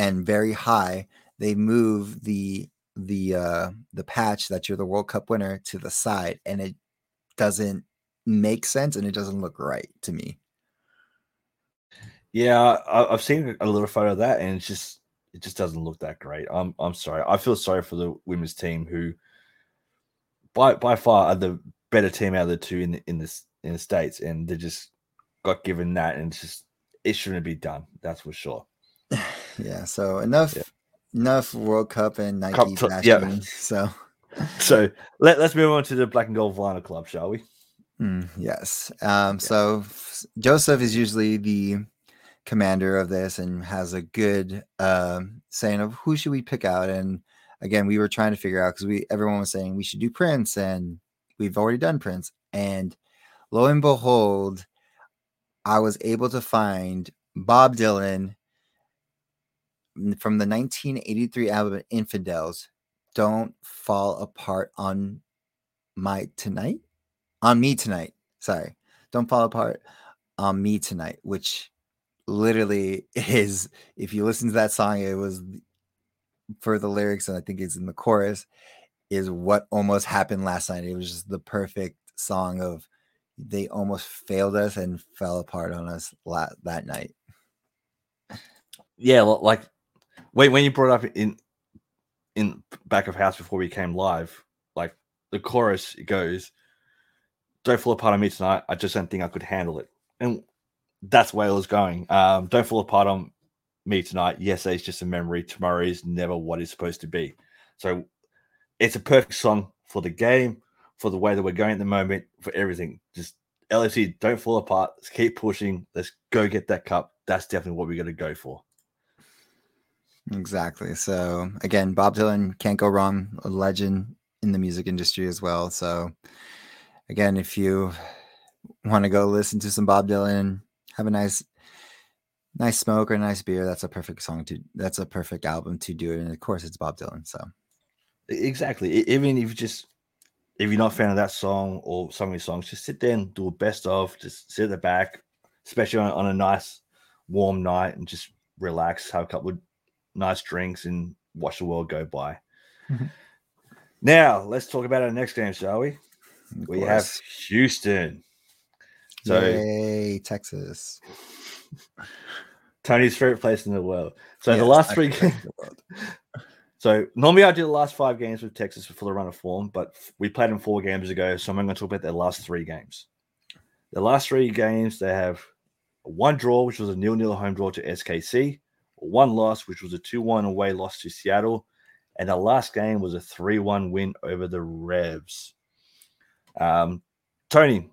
Speaker 3: and very high, they move the the uh the patch that you're the World Cup winner to the side, and it doesn't make sense and it doesn't look right to me.
Speaker 2: Yeah, I, have seen a little photo of that, and it's just it just doesn't look that great. I'm I'm sorry. I feel sorry for the women's team who, by by far, are the better team out of the two in the, in this in the states, and they just got given that, and it's just it shouldn't be done. That's for sure.
Speaker 3: Yeah. So enough yeah. enough World Cup and Nike Cup, bashing. Yeah. So
Speaker 2: so let, let's move on to the Black and Gold Vinyl Club, shall we?
Speaker 3: Mm, yes. Um, yeah. So Joseph is usually the commander of this and has a good uh, saying of who should we pick out. And again, we were trying to figure out because we everyone was saying we should do Prince, and we've already done Prince. And lo and behold, I was able to find Bob Dylan from the 1983 album Infidels. Don't fall apart on my tonight, on me tonight. Sorry, don't fall apart on me tonight, which literally is if you listen to that song, it was for the lyrics, and I think it's in the chorus, is what almost happened last night. It was just the perfect song of they almost failed us and fell apart on us la- that night.
Speaker 2: Yeah, like when when you brought up in in back of house before we came live, like the chorus goes, "Don't fall apart on me tonight. I just don't think I could handle it," and that's where it was going. Um, don't fall apart on me tonight. Yes, it's just a memory. Tomorrow is never what it's supposed to be. So it's a perfect song for the game, for the way that we're going at the moment, for everything. Just LFC, don't fall apart. Let's keep pushing. Let's go get that cup. That's definitely what we're going to go for.
Speaker 3: Exactly. So again, Bob Dylan can't go wrong. A legend in the music industry as well. So again, if you want to go listen to some Bob Dylan, have a nice nice smoke or a nice beer, that's a perfect song to that's a perfect album to do it. And of course it's Bob Dylan. So
Speaker 2: exactly. Even if you just if you're not a fan of that song or some of his songs, just sit there and do a best of, just sit at the back, especially on, on a nice warm night and just relax, have a couple of nice drinks and watch the world go by. Mm-hmm. Now let's talk about our next game, shall we? Of we course. have Houston.
Speaker 3: So Yay, Texas.
Speaker 2: Tony's favorite place in the world. So yes, the last three games. so normally I do the last five games with Texas before the run of form, but we played them four games ago, so I'm going to talk about their last three games. The last three games they have one draw, which was a nil-nil home draw to SKC, one loss, which was a two-one away loss to Seattle, and the last game was a three-one win over the Revs. Um, Tony,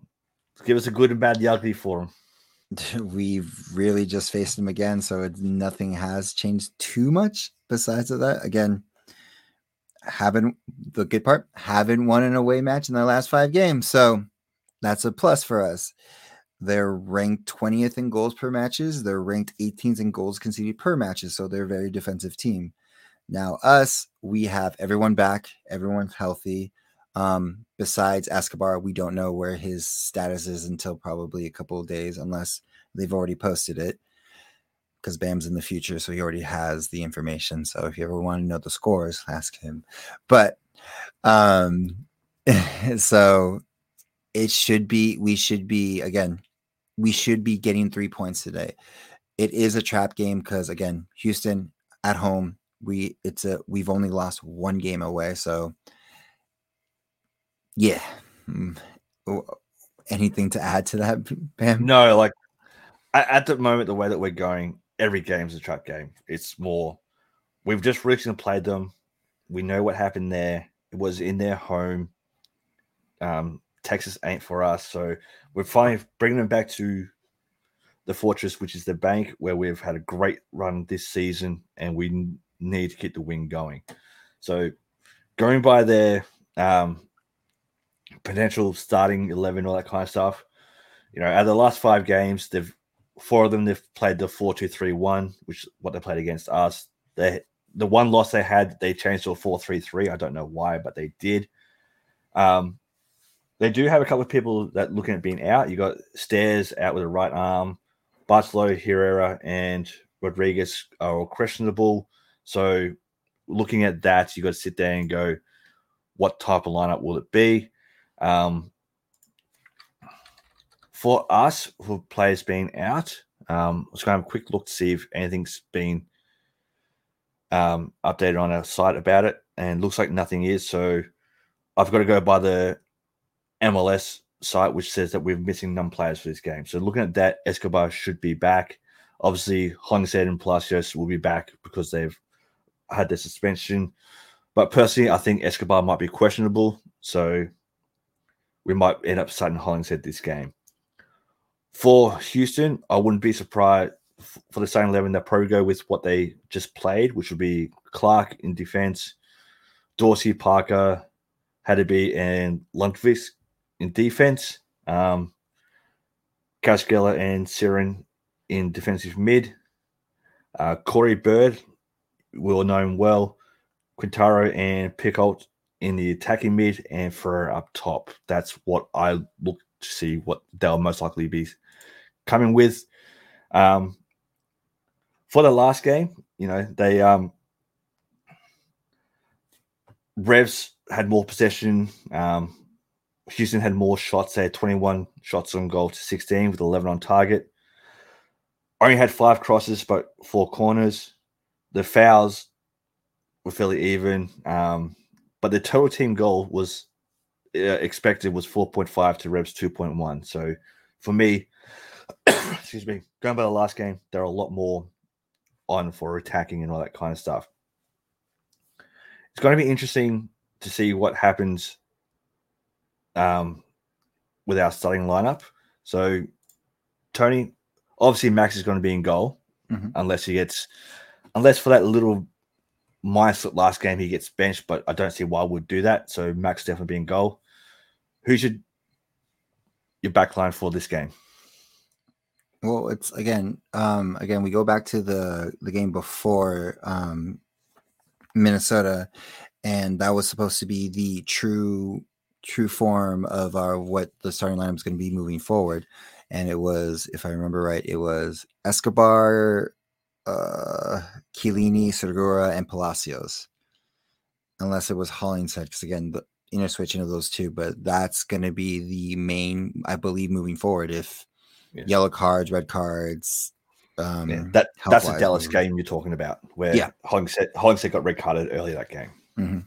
Speaker 2: give us a good and bad, the ugly for them.
Speaker 3: we've really just faced him again, so it, nothing has changed too much besides of that. Again, haven't the good part haven't won an away match in their last five games, so that's a plus for us. They're ranked 20th in goals per matches. They're ranked 18th in goals conceded per matches, so they're a very defensive team. Now, us, we have everyone back, everyone's healthy. Um, besides Escobar, we don't know where his status is until probably a couple of days, unless they've already posted it. Because Bam's in the future, so he already has the information. So if you ever want to know the scores, ask him. But um, so it should be, we should be again, we should be getting three points today. It is a trap game because again, Houston at home, we it's a we've only lost one game away, so yeah. Mm. Anything to add to that, Bam?
Speaker 2: No, like at the moment, the way that we're going, every game's a trap game. It's more, we've just recently played them. We know what happened there. It was in their home. Um, Texas ain't for us. So we're finally bringing them back to the fortress, which is the bank, where we've had a great run this season and we need to keep the wing going. So going by their um, potential starting 11, all that kind of stuff. You know, out of the last five games, they've four of them they've played the 4 2 3 1, which is what they played against us. They the one loss they had, they changed to a 4 3 3. I don't know why, but they did. Um, they do have a couple of people that looking at being out. You got Steres out with a right arm, Bartolo, Herrera, and Rodriguez are all questionable. So looking at that, you got to sit there and go, what type of lineup will it be? Um, for us, for players being out, um, let's go have a quick look to see if anything's been um, updated on our site about it, and looks like nothing is. So I've got to go by the MLS site, which says that we're missing none players for this game. So looking at that, Escobar should be back. Obviously, Hollingshead and Palacios will be back because they've had their suspension. But personally, I think Escobar might be questionable. So we might end up starting Hollingshead this game. For Houston, I wouldn't be surprised for the same 11 that probably go with what they just played, which would be Clark in defense, Dorsey, Parker, Hadebe, and Lundkvist in defense, um, Kaskela and Siren in defensive mid, uh, Corey Baird, we all know him well, Quintero and Pickholt in the attacking mid and for up top. That's what I look to see what they'll most likely be coming with. Um, for the last game, you know, they um Revs had more possession. Um, Houston had more shots. They had 21 shots on goal to 16 with 11 on target. Only had five crosses, but four corners. The fouls were fairly even. Um, but the total team goal was uh, expected was 4.5 to Revs 2.1. So for me, excuse me, going by the last game, there are a lot more on for attacking and all that kind of stuff. It's going to be interesting to see what happens um, with our starting lineup. So, Tony, obviously, Max is going to be in goal mm-hmm. unless he gets, unless for that little minus last game he gets benched, but I don't see why would do that. So, Max definitely be in goal. Who should your backline for this game?
Speaker 3: Well, it's again, um, again, we go back to the the game before um, Minnesota, and that was supposed to be the true true form of our what the starting lineup is going to be moving forward. And it was, if I remember right, it was Escobar, uh, Chiellini, Segura, and Palacios. Unless it was Hollingshead, because again, the inner switching of those two, but that's going to be the main, I believe, moving forward. If yes. yellow cards, red cards,
Speaker 2: um, yeah, that that's a Dallas game you're talking about, where yeah. Hollingshead, Hollingshead got red carded earlier that game. Mm-hmm.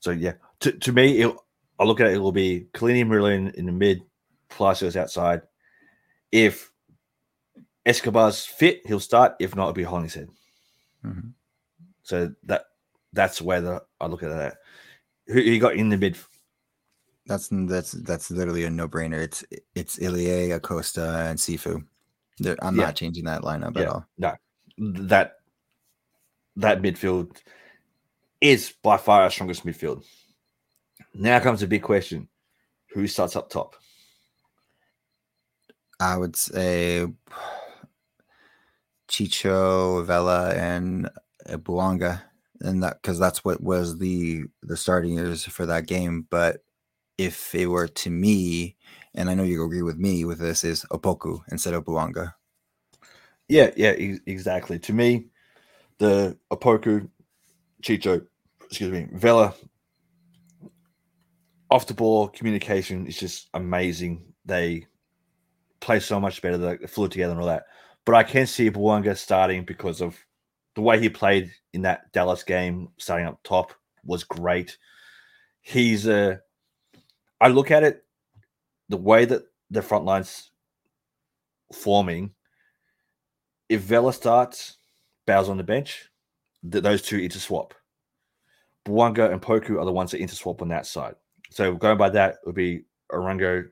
Speaker 2: So yeah, to, to me, it, I look at it, it will be Chiellini Murillo in the mid, Palacios outside. If Escobar's fit, he'll start. If not, it'll be Hollingshead. Mm-hmm. So that that's where the, I look at that. Who you got in the mid?
Speaker 3: That's that's that's literally a no brainer. It's it's Ilie, Acosta, and Cifu. I'm yeah. not changing that lineup yeah. at all.
Speaker 2: No, that that midfield is by far our strongest midfield. Now comes a big question: Who starts up top?
Speaker 3: I would say Chicho, Vela, and Bouanga, and that because that's what was the the starting years for that game. But if it were to me, and I know you agree with me with this, is Opoku instead of Bouanga.
Speaker 2: Yeah, yeah, e- exactly. To me, the Opoku, Chicho, excuse me, Vela, off the ball communication is just amazing. They play so much better. They flew together and all that. But I can see Bouanga starting because of the way he played in that Dallas game, starting up top was great. He's a. I look at it, the way that the front line's forming. If Vela starts, Bow's on the bench, th- those two interswap. Bouanga and Poku are the ones that interswap on that side. So going by that, it would be Arango,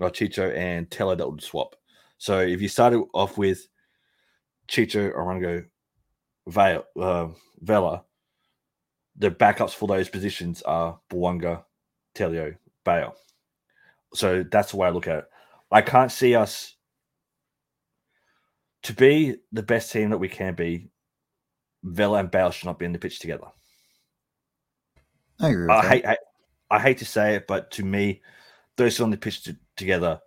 Speaker 2: Chicho, and Tello that would swap. So if you started off with Chicho, Arango, Vela, uh, Vela, the backups for those positions are Bouanga, Tello, Bale. So that's the way I look at it. I can't see us to be the best team that we can be. Vela and Bale should not be in the pitch together.
Speaker 3: I agree. I
Speaker 2: hate, I, I, hate to say it, but to me, those on the pitch to, together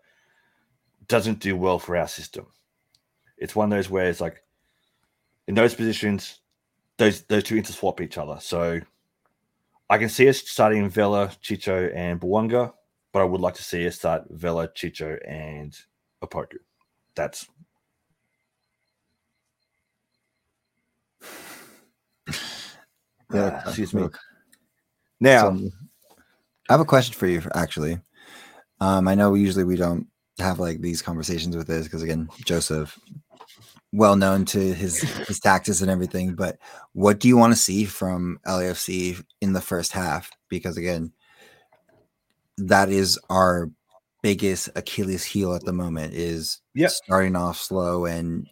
Speaker 2: doesn't do well for our system. It's one of those where it's like in those positions, those those two interswap each other. So I can see us starting Vela, Chicho, and Bouanga, but I would like to see us start Vela, Chicho, and Opoku. That's
Speaker 3: yeah, excuse me. Now, so, I have a question for you. Actually, um, I know usually we don't have like these conversations with this because again, Joseph, well known to his his tactics and everything. But what do you want to see from LAFC in the first half? Because again, that is our biggest Achilles heel at the moment is
Speaker 2: yep.
Speaker 3: starting off slow and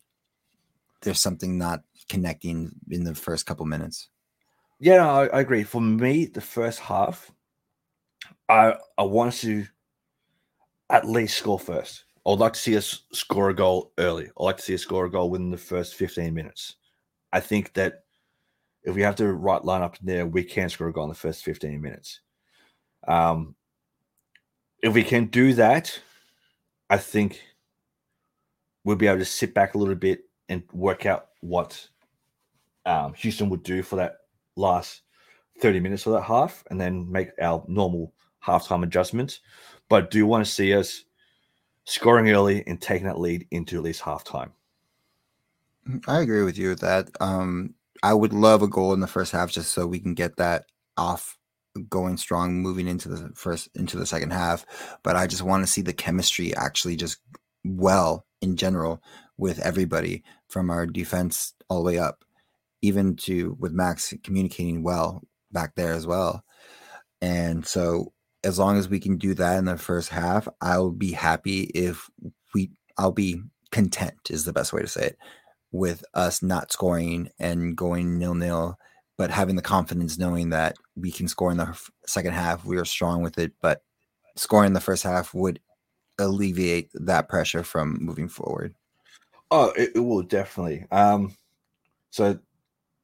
Speaker 3: there's something not connecting in the first couple minutes.
Speaker 2: Yeah, no, I, I, agree. For me, the first half, I I want to at least score first. I would like to see us score a goal early. I'd like to see us score a goal within the first 15 minutes. I think that if we have the right lineup in there, we can score a goal in the first 15 minutes. Um, if we can do that, I think we'll be able to sit back a little bit and work out what um, Houston would do for that last 30 minutes of that half and then make our normal halftime adjustments. But I do want to see us scoring early and taking that lead into at least halftime.
Speaker 3: I agree with you with that. Um, I would love a goal in the first half just so we can get that off going strong moving into the first into the second half. But I just want to see the chemistry actually just well in general with everybody from our defense all the way up, even to with Max communicating well back there as well. And so as long as we can do that in the first half, I'll be happy if we I'll be content is the best way to say it with us not scoring and going nil nil, but having the confidence knowing that we can score in the second half. We are strong with it, but scoring the first half would alleviate that pressure from moving forward.
Speaker 2: Oh, it, it will definitely. Um, so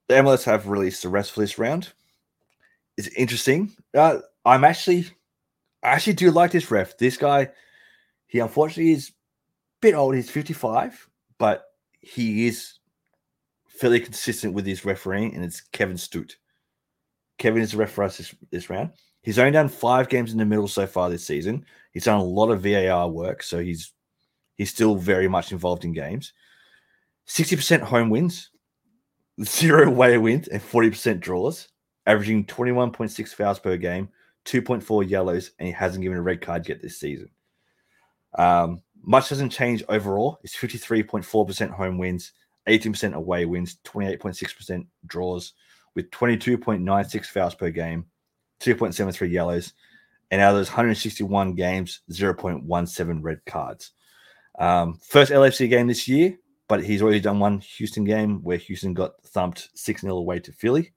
Speaker 2: the MLS have released the rest for this round. It's interesting. Uh, I'm actually, I actually do like this ref. This guy, he unfortunately is a bit old. He's 55, but he is fairly consistent with his refereeing, and it's Kevin Stott. Kevin is the ref for us this, this round. He's only done five games in the middle so far this season. He's done a lot of VAR work, so he's he's still very much involved in games. 60% home wins, zero away wins, and 40% draws, averaging 21.6 fouls per game, 2.4 yellows, and he hasn't given a red card yet this season. Um, much doesn't change overall. It's 53.4% home wins, 18% away wins, 28.6% draws, with 22.96 fouls per game, 2.73 yellows, and out of those 161 games, 0.17 red cards. Um, first LFC game this year, but he's already done one Houston game where Houston got thumped 6 0 away to Philly.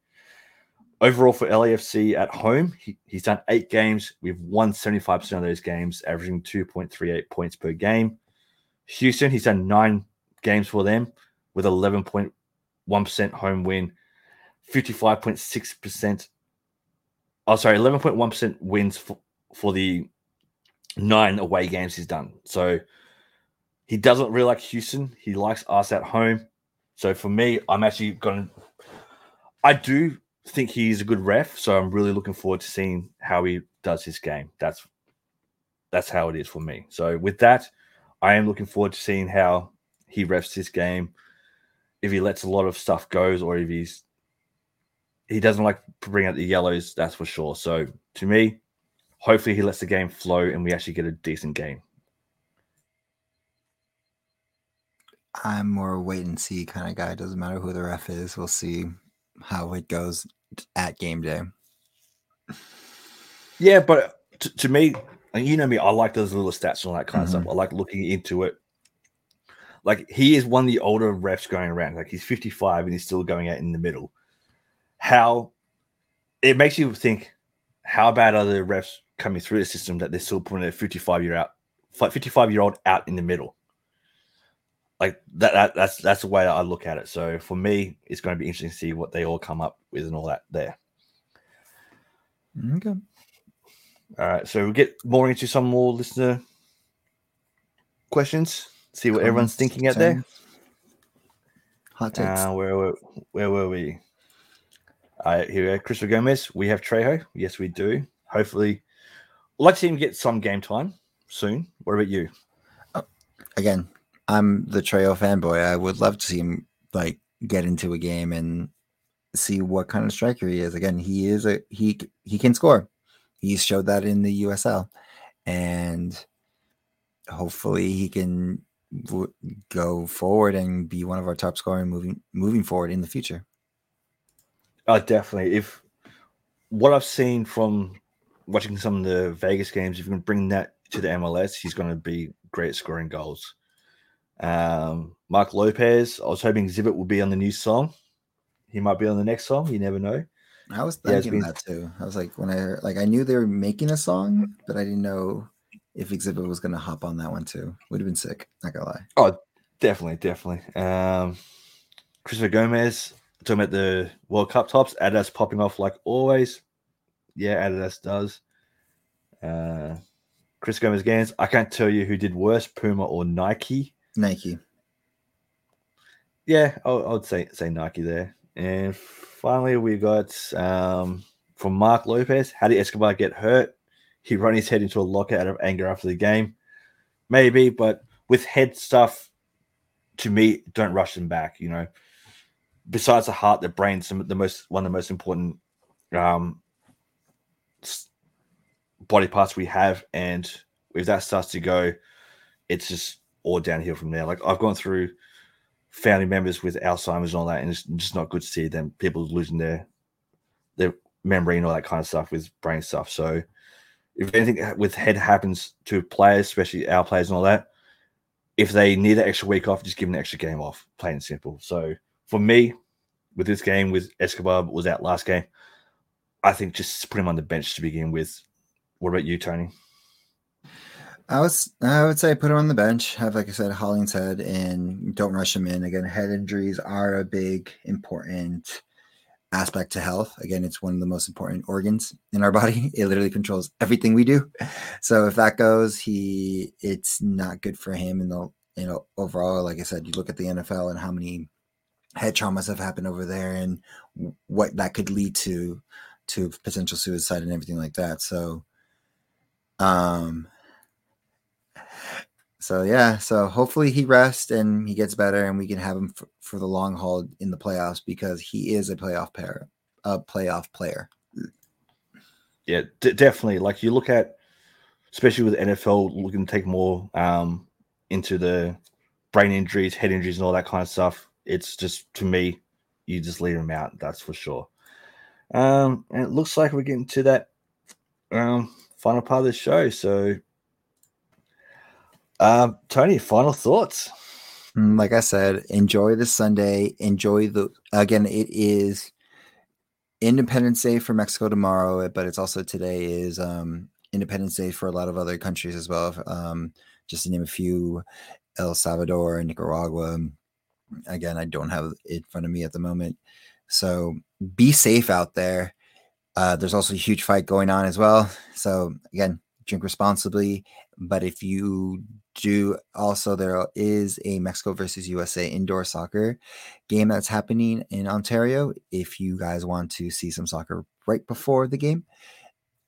Speaker 2: Overall for LAFC at home, he, he's done eight games. We've won 75% of those games, averaging 2.38 points per game. Houston, he's done nine games for them with 11.1% home win, 55.6%. Oh, sorry, 11.1% wins for, for the nine away games he's done. So he doesn't really like Houston. He likes us at home. So for me, I'm actually going to. I do think he's a good ref, so I'm really looking forward to seeing how he does his game. That's that's how it is for me. So with that, I am looking forward to seeing how he refs his game. If he lets a lot of stuff goes, or if he's he doesn't like bring out the yellows, that's for sure. So to me, hopefully he lets the game flow and we actually get a decent game.
Speaker 3: I'm more wait and see kind of guy. Doesn't matter who the ref is. We'll see how it goes at game day.
Speaker 2: Yeah, but to, to me, you know me, I like those little stats and all that kind mm-hmm. of stuff. Mm-hmm. I like looking into it. Like he is one of the older refs going around. Like he's 55 and he's still going out in the middle. How it makes you think how bad are the refs coming through the system that they're still putting a 55 year out 55 year old out in the middle like that, that that's that's the way I look at it. So for me, it's going to be interesting to see what they all come up with and all that there.
Speaker 3: Okay.
Speaker 2: All right. So we'll get more into some more listener questions. See what Comments, everyone's thinking out there.
Speaker 3: Hot takes.
Speaker 2: Uh, where were where were we? Uh, here, we are. Crystal Gomez. We have Trejo. Yes, we do. Hopefully, I'd like to see him get some game time soon. What about you?
Speaker 3: Uh, again, I'm the Trejo fanboy. I would love to see him like get into a game and see what kind of striker he is. Again, he is a he he can score. He showed that in the USL, and hopefully he can w- go forward and be one of our top scoring moving moving forward in the future.
Speaker 2: Uh, definitely. If what I've seen from watching some of the Vegas games, if you can bring that to the MLS, he's going to be great at scoring goals. Um, Mark Lopez, I was hoping Xzibit would be on the new song. He might be on the next song. You never know.
Speaker 3: I was thinking been... that too. I was like, when I like, I knew they were making a song, but I didn't know if Xzibit was going to hop on that one too. Would have been sick. Not gonna lie.
Speaker 2: Oh, definitely, definitely. Um, Christopher Gomez talking about the World Cup tops. Adidas popping off like always. Yeah, Adidas does. Uh, Chris Gomez Gans. I can't tell you who did worse, Puma or Nike.
Speaker 3: Nike.
Speaker 2: Yeah, I would say say Nike there. And finally, we got um, from Mark Lopez. How did Escobar get hurt? He ran his head into a locker out of anger after the game. Maybe, but with head stuff, to me, don't rush them back. You know, besides the heart, the brain, some the most one of the most important um, body parts we have, and if that starts to go, it's just all downhill from there. Like I've gone through family members with Alzheimer's and all that, and it's just not good to see them people losing their their memory and all that kind of stuff with brain stuff. So if anything with head happens to players, especially our players and all that, if they need an extra week off, just give them an extra game off, plain and simple. So for me, with this game, with Escobar was out last game, I think just put him on the bench to begin with. What about you, Tony?
Speaker 3: I was I would say put him on the bench. Have like I said, Hollingshead and don't rush him in. Again, head injuries are a big important aspect to health. Again, it's one of the most important organs in our body. It literally controls everything we do. So if that goes, he it's not good for him in the you know overall. Like I said, you look at the NFL and how many head traumas have happened over there and what that could lead to to potential suicide and everything like that. So um so yeah, so hopefully he rests and he gets better, and we can have him for, for the long haul in the playoffs because he is a playoff pair, a playoff player.
Speaker 2: Yeah, d- definitely. Like you look at, especially with NFL looking to take more um, into the brain injuries, head injuries, and all that kind of stuff. It's just to me, you just leave him out. That's for sure. Um, and it looks like we're getting to that um, final part of the show. So um, Tony, final thoughts.
Speaker 3: Mm, like I said, enjoy the Sunday. Enjoy the again. It is Independence Day for Mexico tomorrow, but it's also today is um, Independence Day for a lot of other countries as well. Um, just to name a few, El Salvador Nicaragua. Again, I don't have it in front of me at the moment. So be safe out there. Uh, there's also a huge fight going on as well. So again, drink responsibly. But if you do also there is a Mexico versus USA indoor soccer game that's happening in Ontario. If you guys want to see some soccer right before the game,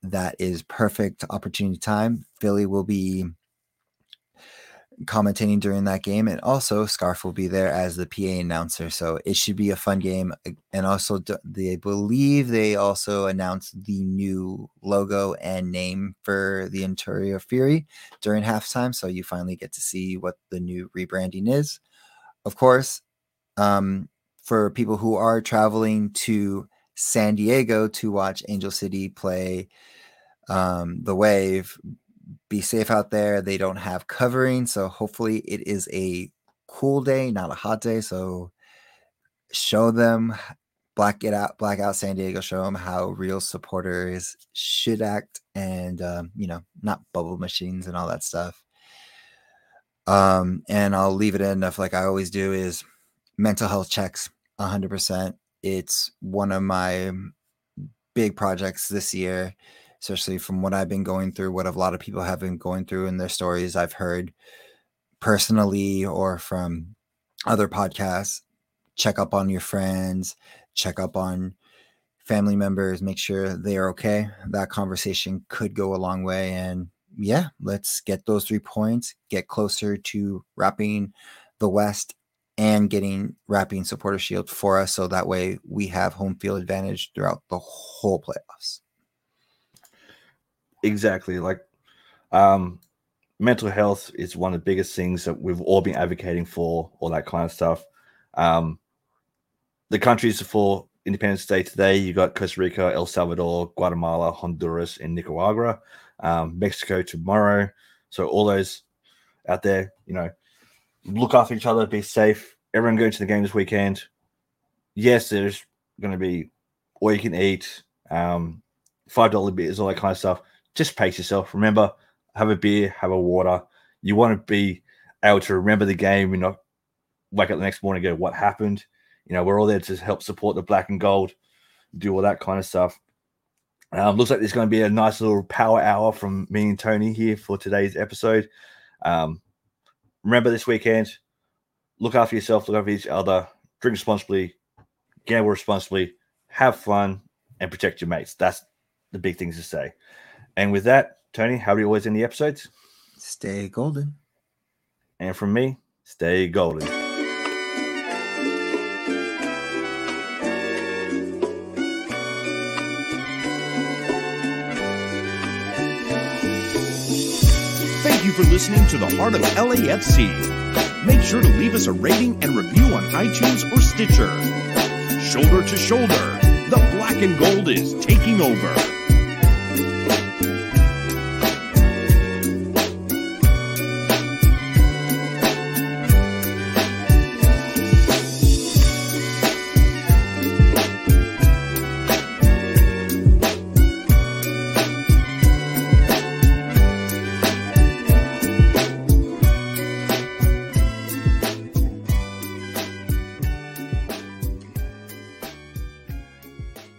Speaker 3: that is perfect opportunity time. Philly will be commentating during that game. And also, Scarf will be there as the PA announcer. So it should be a fun game. And also, they believe they also announced the new logo and name for the Ontario Fury during halftime. So you finally get to see what the new rebranding is. Of course, um, for people who are traveling to San Diego to watch Angel City play um, the Wave, be safe out there. They don't have covering, so hopefully it is a cool day, not a hot day. So show them black it out, black out San Diego. Show them how real supporters should act, and um, you know, not bubble machines and all that stuff. Um, and I'll leave it enough, like I always do, is mental health checks. 100%. It's one of my big projects this year especially from what I've been going through, what a lot of people have been going through in their stories I've heard personally or from other podcasts. Check up on your friends, check up on family members, make sure they are okay. That conversation could go a long way. And yeah, let's get those three points, get closer to wrapping the West and getting wrapping supporter shield for us so that way we have home field advantage throughout the whole playoffs
Speaker 2: exactly like um mental health is one of the biggest things that we've all been advocating for all that kind of stuff. Um the countries for independence day today you got costa rica el salvador guatemala honduras and nicaragua. Um, mexico tomorrow. So all those out there you know look after each other be safe. Everyone going to the game this weekend. Yes there's going to be all you can eat um five dollar beers all that kind of stuff just pace yourself. Remember, have a beer, have a water. You want to be able to remember the game and not wake up the next morning and go, what happened? You know, we're all there to help support the black and gold, do all that kind of stuff. Um, looks like there's going to be a nice little power hour from me and Tony here for today's episode. Um, remember this weekend, look after yourself, look after each other, drink responsibly, gamble responsibly, have fun, and protect your mates. That's the big things to say. And with that, Tony, how do you always end the episodes?
Speaker 3: Stay golden.
Speaker 2: And from me, stay golden.
Speaker 1: Thank you for listening to the Heart of LAFC. Make sure to leave us a rating and review on iTunes or Stitcher. Shoulder to shoulder, the black and gold is taking over.